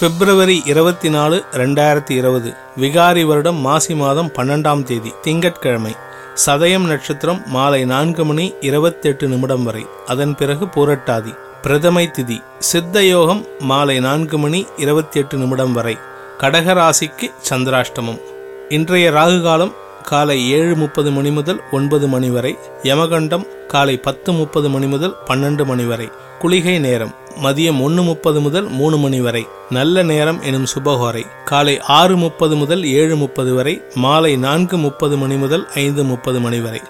பிப்ரவரி இருபத்தி நாலு ரெண்டாயிரத்தி இருபது விகாரி வருடம் மாசி மாதம் பன்னெண்டாம் தேதி திங்கட்கிழமை சதயம் நட்சத்திரம் மாலை நான்கு மணி இருபத்தெட்டு நிமிடம் வரை அதன் பிறகு பூரட்டாதி பிரதமை திதி சித்த யோகம் மாலை நான்கு மணி இருபத்தி எட்டு நிமிடம் வரை கடகராசிக்கு சந்திராஷ்டமம். இன்றைய ராகுகாலம் காலை ஏழு முப்பது மணி முதல் ஒன்பது மணி வரை யமகண்டம் காலை பத்து முப்பது மணி முதல் பன்னெண்டு மணி வரை குளிகை நேரம் மதியம் ஒன்று முப்பது முதல் மூணு மணி வரை நல்ல நேரம் எனும் சுபகோரை காலை ஆறு முப்பது முதல் ஏழு முப்பது வரை மாலை நான்கு முப்பது மணி முதல் ஐந்து முப்பது மணி வரை.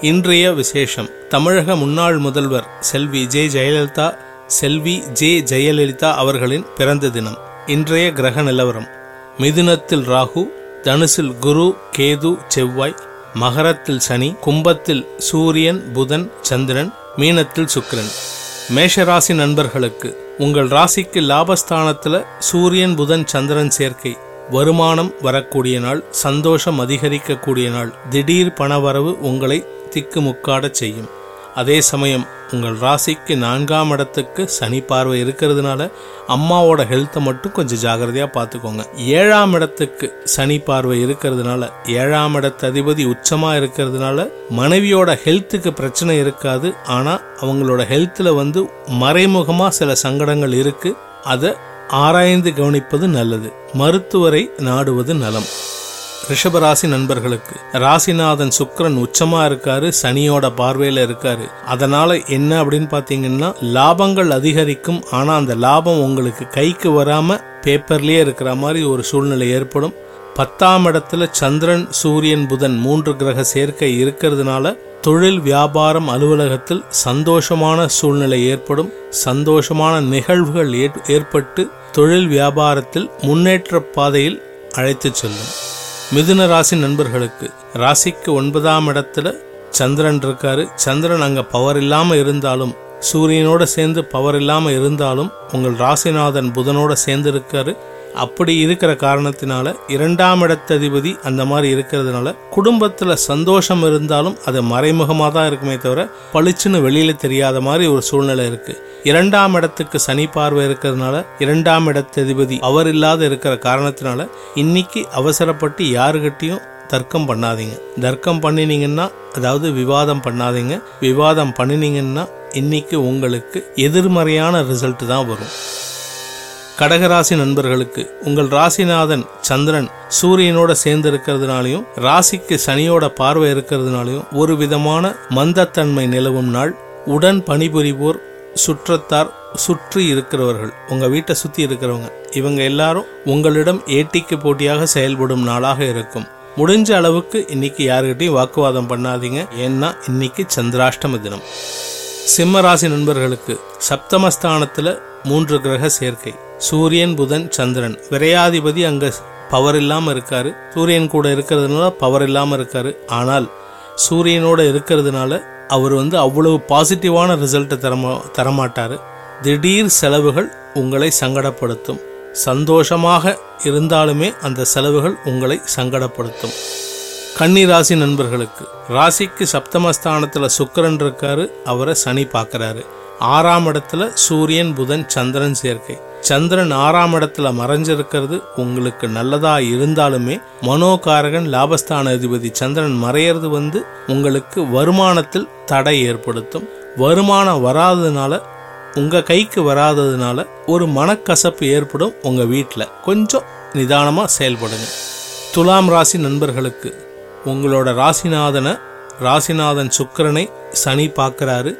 இன்றைய விசேஷம். தமிழக முன்னாள் முதல்வர் செல்வி ஜே ஜெயலலிதா செல்வி ஜே ஜெயலலிதா அவர்களின் பிறந்த தினம். இன்றைய கிரக நிலவரம். மிதுனத்தில் ராகு தனுசில் குரு கேது செவ்வாய் மகரத்தில் சனி கும்பத்தில் சூரியன் புதன் சந்திரன் மீனத்தில் சுக்கிரன். மேஷராசி நண்பர்களுக்கு உங்கள் ராசிக்கு லாபஸ்தானத்தில் சூரியன் புதன் சந்திரன் சேர்க்கை. வருமானம் வரக்கூடிய நாள் சந்தோஷம் அதிகரிக்கக்கூடிய நாள். திடீர் பணவரவு உங்களை திக்குமுக்காடச் செய்யும். அதே சமயம் உங்கள் ராசிக்கு நான்காம் இடத்துக்கு சனி பார்வை இருக்கிறதுனால அம்மாவோட ஹெல்த்தை மட்டும் கொஞ்சம் ஜாகிரதையாக பார்த்துக்கோங்க. ஏழாம் இடத்துக்கு சனி பார்வை இருக்கிறதுனால ஏழாம் இடத்து அதிபதி உச்சமாக இருக்கிறதுனால மனைவியோட ஹெல்த்துக்கு பிரச்சனை இருக்காது. ஆனால் அவங்களோட ஹெல்த்தில் வந்து மறைமுகமாக சில சங்கடங்கள் இருக்குது அதை ஆராய்ந்து கவனிப்பது நல்லது. மருத்துவரை நாடுவது நலம். ரிஷபராசி நண்பர்களுக்கு ராசிநாதன் சுக்கிரன் உச்சமா இருக்காரு சனியோட பார்வையில இருக்காரு. அதனால என்ன அப்படின்னு பாத்தீங்கன்னா லாபங்கள் அதிகரிக்கும் ஆனா அந்த லாபம் உங்களுக்கு கைக்கு வராம பேப்பர்லயே இருக்கிற மாதிரி ஒரு சூழ்நிலை ஏற்படும். பத்தாம் இடத்துல சந்திரன் சூரியன் புதன் மூன்று கிரக சேர்க்கை இருக்கிறதுனால தொழில் வியாபாரம் அலுவலகத்தில் சந்தோஷமான சூழ்நிலை ஏற்படும். சந்தோஷமான நிகழ்வுகள் ஏற்- ஏற்பட்டு தொழில் வியாபாரத்தில் முன்னேற்ற பாதையில் அழைத்துச் செல்லும். மிதுன ராசி நண்பர்களுக்கு. ராசிக்கு ஒன்பதாம் இடத்துல சந்திரன் இருக்காரு. சந்திரன் அங்க பவர் இல்லாம இருந்தாலும் சூரியனோட சேர்ந்து பவர் இல்லாம இருந்தாலும் உங்கள் ராசிநாதன் புதனோட சேர்ந்து இருக்காரு அப்படி இருக்கிற காரணத்தினால இரண்டாம் இடத்ததிபதி அந்த மாதிரி இருக்கிறதுனால குடும்பத்துல சந்தோஷம் இருந்தாலும் அது மறைமுகமாக தான் இருக்குமே தவிர பளிச்சுன்னு வெளியில தெரியாத மாதிரி ஒரு சூழ்நிலை இருக்கு. இரண்டாம் இடத்துக்கு சனி பார்வை இருக்கிறதுனால இரண்டாம் இடத்ததிபதி அவர் இல்லாத இருக்கிற காரணத்தினால இன்னைக்கு அவசரப்பட்டு யாருகிட்டையும் தர்க்கம் பண்ணாதீங்க. தர்க்கம் பண்ணினீங்கன்னா அதாவது விவாதம் பண்ணாதீங்க. விவாதம் பண்ணினீங்கன்னா இன்னைக்கு உங்களுக்கு எதிர்மறையான ரிசல்ட் தான் வரும். கடகராசி நண்பர்களுக்கு உங்கள் ராசிநாதன் சந்திரன் சூரியனோட சேர்ந்து இருக்கிறதுனாலையும் ராசிக்கு சனியோட பார்வை இருக்கிறதுனாலையும் ஒரு விதமான மந்தத்தன்மை நிலவும் நாள். உடன் பணிபுரிவோர் சுற்றத்தார் சுற்றி இருக்கிறவர்கள் உங்க வீட்டை சுத்தி இருக்கிறவங்க இவங்க எல்லாரும் உங்களிடம் ஏட்டிக்கு போட்டியாக செயல்படும் நாளாக இருக்கும். முடிஞ்ச அளவுக்கு இன்னைக்கு யாருக்கிட்டையும் வாக்குவாதம் பண்ணாதீங்க. ஏன்னா இன்னைக்கு சந்திராஷ்டம தினம். சிம்ம ராசி நண்பர்களுக்கு சப்தமஸ்தானத்துல மூன்று கிரக சேர்க்கை. சூரியன் புதன் சந்திரன். விரையாதிபதி அங்க பவர் இல்லாமல் இருக்காரு. சூரியன் கூட இருக்கிறதுனால பவர் இல்லாமல் இருக்காரு. ஆனால் சூரியனோட இருக்கிறதுனால அவர் வந்து அவ்வளவு பாசிட்டிவான ரிசல்ட்டை தரமா தரமாட்டார். திடீர் செலவுகள் உங்களை சங்கடப்படுத்தும். சந்தோஷமாக இருந்தாலுமே அந்த செலவுகள் உங்களை சங்கடப்படுத்தும். கன்னி ராசி நண்பர்களுக்கு ராசிக்கு சப்தமஸ்தானத்தில் சுக்கரன் இருக்காரு அவரை சனி பார்க்குறாரு. ஆறாம் இடத்துல சூரியன் புதன் சந்திரன் சேர்க்கை. சந்திரன் ஆறாம் இடத்துல மறைஞ்சிருக்கிறது உங்களுக்கு நல்லதா இருந்தாலுமே மனோகாரகன் லாபஸ்தான அதிபதி சந்திரன் மறையிறது வந்து உங்களுக்கு வருமானத்தில் தடை ஏற்படுத்தும். வருமானம் வராததுனால உங்க கைக்கு வராததுனால ஒரு மனக்கசப்பு ஏற்படும் உங்க வீட்டில் கொஞ்சம் நிதானமாக செயல்படுங்க. துலாம் ராசி நண்பர்களுக்கு உங்களோட ராசிநாதனை ராசிநாதன் சுக்கரனை சனி பார்க்குறாரு.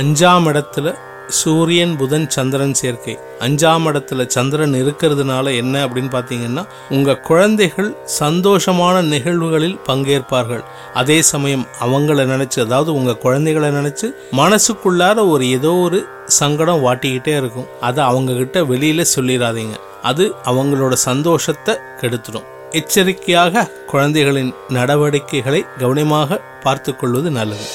அஞ்சாம் இடத்துல சூரியன் புதன் சந்திரன் சேர்க்கை. அஞ்சாம் இடத்துல சந்திரன் இருக்கிறதுனால என்ன அப்படின்னு பார்த்தீங்கன்னா உங்கள் குழந்தைகள் சந்தோஷமான நிகழ்வுகளில் பங்கேற்பார்கள். அதே சமயம் அவங்கள நினச்சி அதாவது உங்கள் குழந்தைகளை நினச்சி மனசுக்குள்ளார ஒரு ஏதோ ஒரு சங்கடம் வாட்டிக்கிட்டே இருக்கும். அதை அவங்கக்கிட்ட வெளியில் சொல்லிடாதீங்க அது அவங்களோட சந்தோஷத்தை கெடுத்துடும் எச்சரிக்கையாக குழந்தைகளின் நடவடிக்கைகளை கவனமாக பார்த்து கொள்வது நல்லது.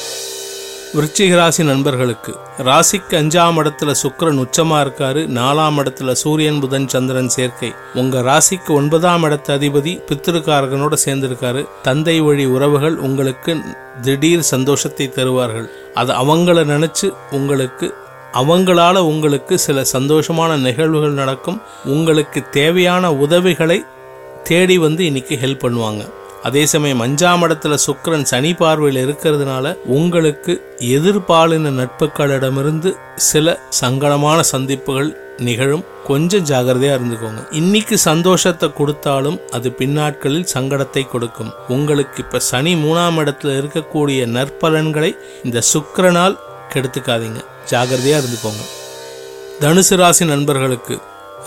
விருச்சிக ராசி நண்பர்களுக்கு ராசிக்கு அஞ்சாம் இடத்துல சுக்கரன் உச்சமா இருக்காரு நாலாம் இடத்துல சூரியன் புதன் சந்திரன் சேர்க்கை. உங்க ராசிக்கு ஒன்பதாம் இடத்து அதிபதி பித்திருக்காரகனோட சேர்ந்திருக்காரு. தந்தை வழி உறவுகள் உங்களுக்கு திடீர் சந்தோஷத்தை தருவார்கள். அது அவங்கள நினைச்சு உங்களுக்கு அவங்களால உங்களுக்கு சில சந்தோஷமான நிகழ்வுகள் நடக்கும். உங்களுக்கு தேவையான உதவிகளை தேடி வந்து இன்னைக்கு ஹெல்ப் பண்ணுவாங்க. அதே சமயம் அஞ்சாம் இடத்துல சுக்கரன் சனி பார்வையில் இருக்கிறதுனால உங்களுக்கு எதிர்பாலின நட்புகளிடமிருந்து சில சங்கடமான சந்திப்புகள் நிகழும். கொஞ்சம் ஜாகிரதையா இருந்துக்கோங்க. இன்னைக்கு சந்தோஷத்தை கொடுத்தாலும் அது பின்னாட்களில் சங்கடத்தை கொடுக்கும். உங்களுக்கு இப்ப சனி மூணாம் இடத்துல இருக்கக்கூடிய நற்பலன்களை இந்த சுக்கரனால் கெடுத்துக்காதீங்க. ஜாகிரதையா இருந்துக்கோங்க. தனுசு ராசி நண்பர்களுக்கு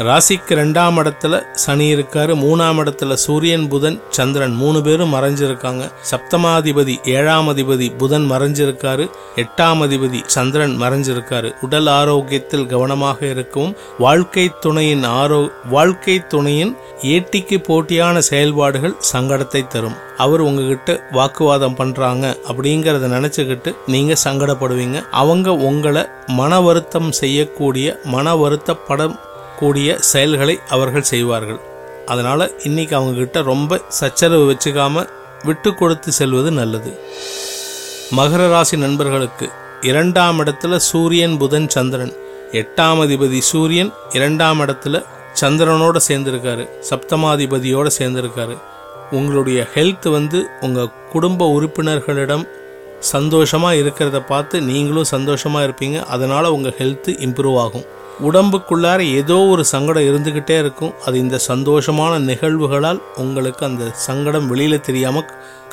ராசிக்கு ரெண்டாம் இடத்துல சனி இருக்காரு மூணாம் இடத்துல சூரியன் புதன் சந்திரன் மூணு பேரும் மறைஞ்சிருக்காங்க. சப்தமாதிபதி ஏழாம் அதிபதி புதன் மறைஞ்சிருக்காரு எட்டாம் அதிபதி சந்திரன் மறைஞ்சிருக்காரு. உடல் ஆரோக்கியத்தில் கவனமாக இருக்கவும் வாழ்க்கை துணையின் ஆரோ வாழ்க்கை துணையின் ஏட்டிக்கு போட்டியான செயல்பாடுகள் சங்கடத்தை தரும். அவர் உங்ககிட்ட வாக்குவாதம் பண்றாங்க அப்படிங்கறத நினைச்சுக்கிட்டு நீங்க சங்கடப்படுவீங்க. அவங்க உங்களை மன வருத்தம் செய்யக்கூடிய மன வருத்தப்படம் கூடிய செயல்களை அவர்கள் செய்வார்கள். அதனால் இன்னைக்கு அவங்க கிட்ட ரொம்ப சச்சரவு வச்சுக்காம விட்டு கொடுத்து செல்வது நல்லது. மகர ராசி நண்பர்களுக்கு இரண்டாம் இடத்துல சூரியன் புதன் சந்திரன். எட்டாம் அதிபதி சூரியன் இரண்டாம் இடத்துல சந்திரனோட சேர்ந்திருக்காரு. சப்தமாதிபதியோட சேர்ந்திருக்காரு. உங்களுடைய ஹெல்த் வந்து உங்கள் குடும்ப உறுப்பினர்களிடம் சந்தோஷமாக இருக்கிறத பார்த்து நீங்களும் சந்தோஷமாக இருப்பீங்க. அதனால் உங்கள் ஹெல்த்து இம்ப்ரூவ் ஆகும். உடம்புக்குள்ளார ஏதோ ஒரு சங்கடம் இருந்துகிட்டே இருக்கும். அது இந்த சந்தோஷமான நிகழ்வுகளால் உங்களுக்கு அந்த சங்கடம் வெளியில் தெரியாம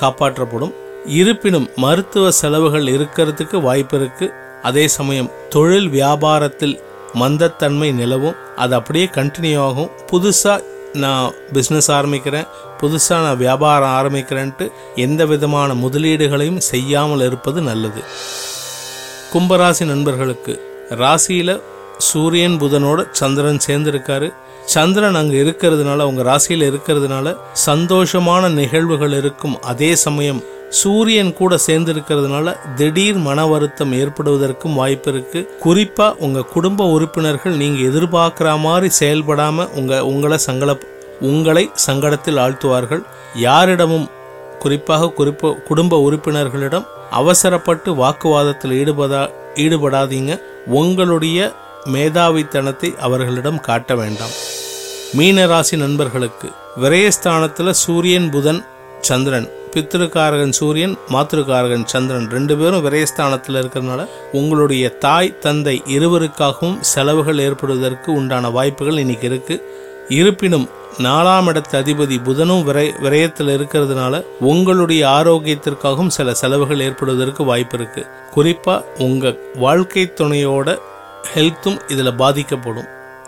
காப்பாற்றப்படும். இருப்பினும் மருத்துவ செலவுகள் இருக்கிறதுக்கு வாய்ப்பு இருக்கு. அதே சமயம் தொழில் வியாபாரத்தில் மந்தத்தன்மை நிலவும். அது அப்படியே கண்டினியூ ஆகும். புதுசாக நான் பிஸ்னஸ் ஆரம்பிக்கிறேன். புதுசாக நான் வியாபாரம் ஆரம்பிக்கிறேன்ட்டு எந்த விதமான முதலீடுகளையும் செய்யாமல் இருப்பது நல்லது. கும்பராசி நண்பர்களுக்கு ராசியில் சூரியன் புதனோட சந்திரன் சேர்ந்திருக்காரு. சந்திரன் அங்க இருக்கிறதுனால உங்க ராசியில இருக்கிறதுனால சந்தோஷமான நிகழ்வுகள் இருக்கும் அதே சமயம் சூரியன் கூட சேர்ந்து இருக்கிறதுனால திடீர் மன வருத்தம் ஏற்படுவதற்கும் வாய்ப்பு இருக்கு. குறிப்பா உங்க குடும்ப உறுப்பினர்கள் நீங்க எதிர்பார்க்கிற மாதிரி செயல்படாம உங்க உங்களை சங்கட உங்களை சங்கடத்தில் ஆழ்த்துவார்கள். யாரிடமும் குறிப்பாக குறிப்ப குடும்ப உறுப்பினர்களிடம் அவசரப்பட்டு வாக்குவாதத்தில் ஈடுபடா ஈடுபடாதீங்க. உங்களுடைய மேதாவித்தனத்தை அவர்களிடம் காட்ட வேண்டாம். மீனராசி நண்பர்களுக்கு விரயஸ்தானத்தில் சூரியன் புதன் சந்திரன் பித்திருக்காரகன் சூரியன் மாத்திருக்காரகன் சந்திரன் ரெண்டு பேரும் விரயஸ்தானத்தில் இருக்கிறதுனால உங்களுடைய தாய் தந்தை இருவருக்காகவும் செலவுகள் ஏற்படுவதற்கு உண்டான வாய்ப்புகள் இன்னைக்கு இருக்கு. இருப்பினும் நாலாம் இடத்து அதிபதி புதனும் விரை விரயத்தில் இருக்கிறதுனால உங்களுடைய ஆரோக்கியத்திற்காகவும் சில செலவுகள் ஏற்படுவதற்கு வாய்ப்பு இருக்கு. குறிப்பா உங்க வாழ்க்கை துணையோட ஹெல்த்தும் இதில் பாதிக்கப்படும்.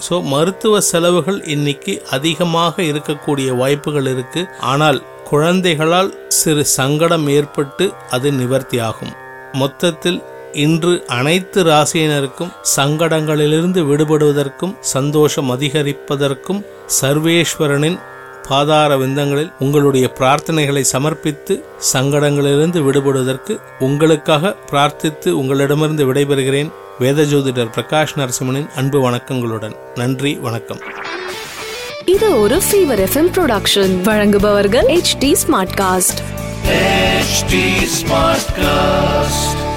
ஸோ மருத்துவ செலவுகள் இன்னைக்கு அதிகமாக இருக்கக்கூடிய வாய்ப்புகள் இருக்கு. ஆனால் குழந்தைகளால் சிறு சங்கடம் ஏற்பட்டு அது நிவர்த்தியாகும். மொத்தத்தில் இன்று அனைத்து ராசியினருக்கும் சங்கடங்களிலிருந்து விடுபடுவதற்கும் சந்தோஷம் அதிகரிப்பதற்கும் சர்வேஸ்வரனின் பாதார விந்தங்களில் உங்களுடைய பிரார்த்தனைகளை சமர்ப்பித்து சங்கடங்களிலிருந்து விடுபடுவதற்கு உங்களுக்காக பிரார்த்தித்து உங்களிடமிருந்து விடைபெறுகிறேன் வேத ஜோதிடர் பிரகாஷ் நரசிம்மனின் அன்பு வணக்கங்களுடன். நன்றி வணக்கம். இது ஒரு ஃபீவர் எஃப்எம் ப்ரொடக்ஷன் வழங்குபவர்கள் H D Smartcast HT Smartcast.